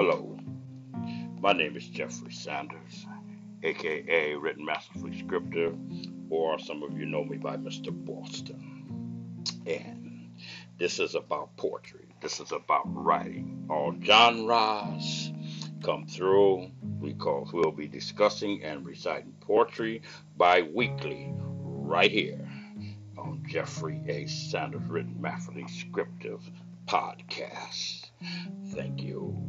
Hello, my name is Jeffrey Sanders, aka Written Masterfully Scripter, or some of you know me by Mr. Boston. And this is about poetry. This is about writing. All genres come through because we'll be discussing and reciting poetry bi weekly right here on Jeffrey A. Sanders Written Masterfully Scriptive Podcast. Thank you.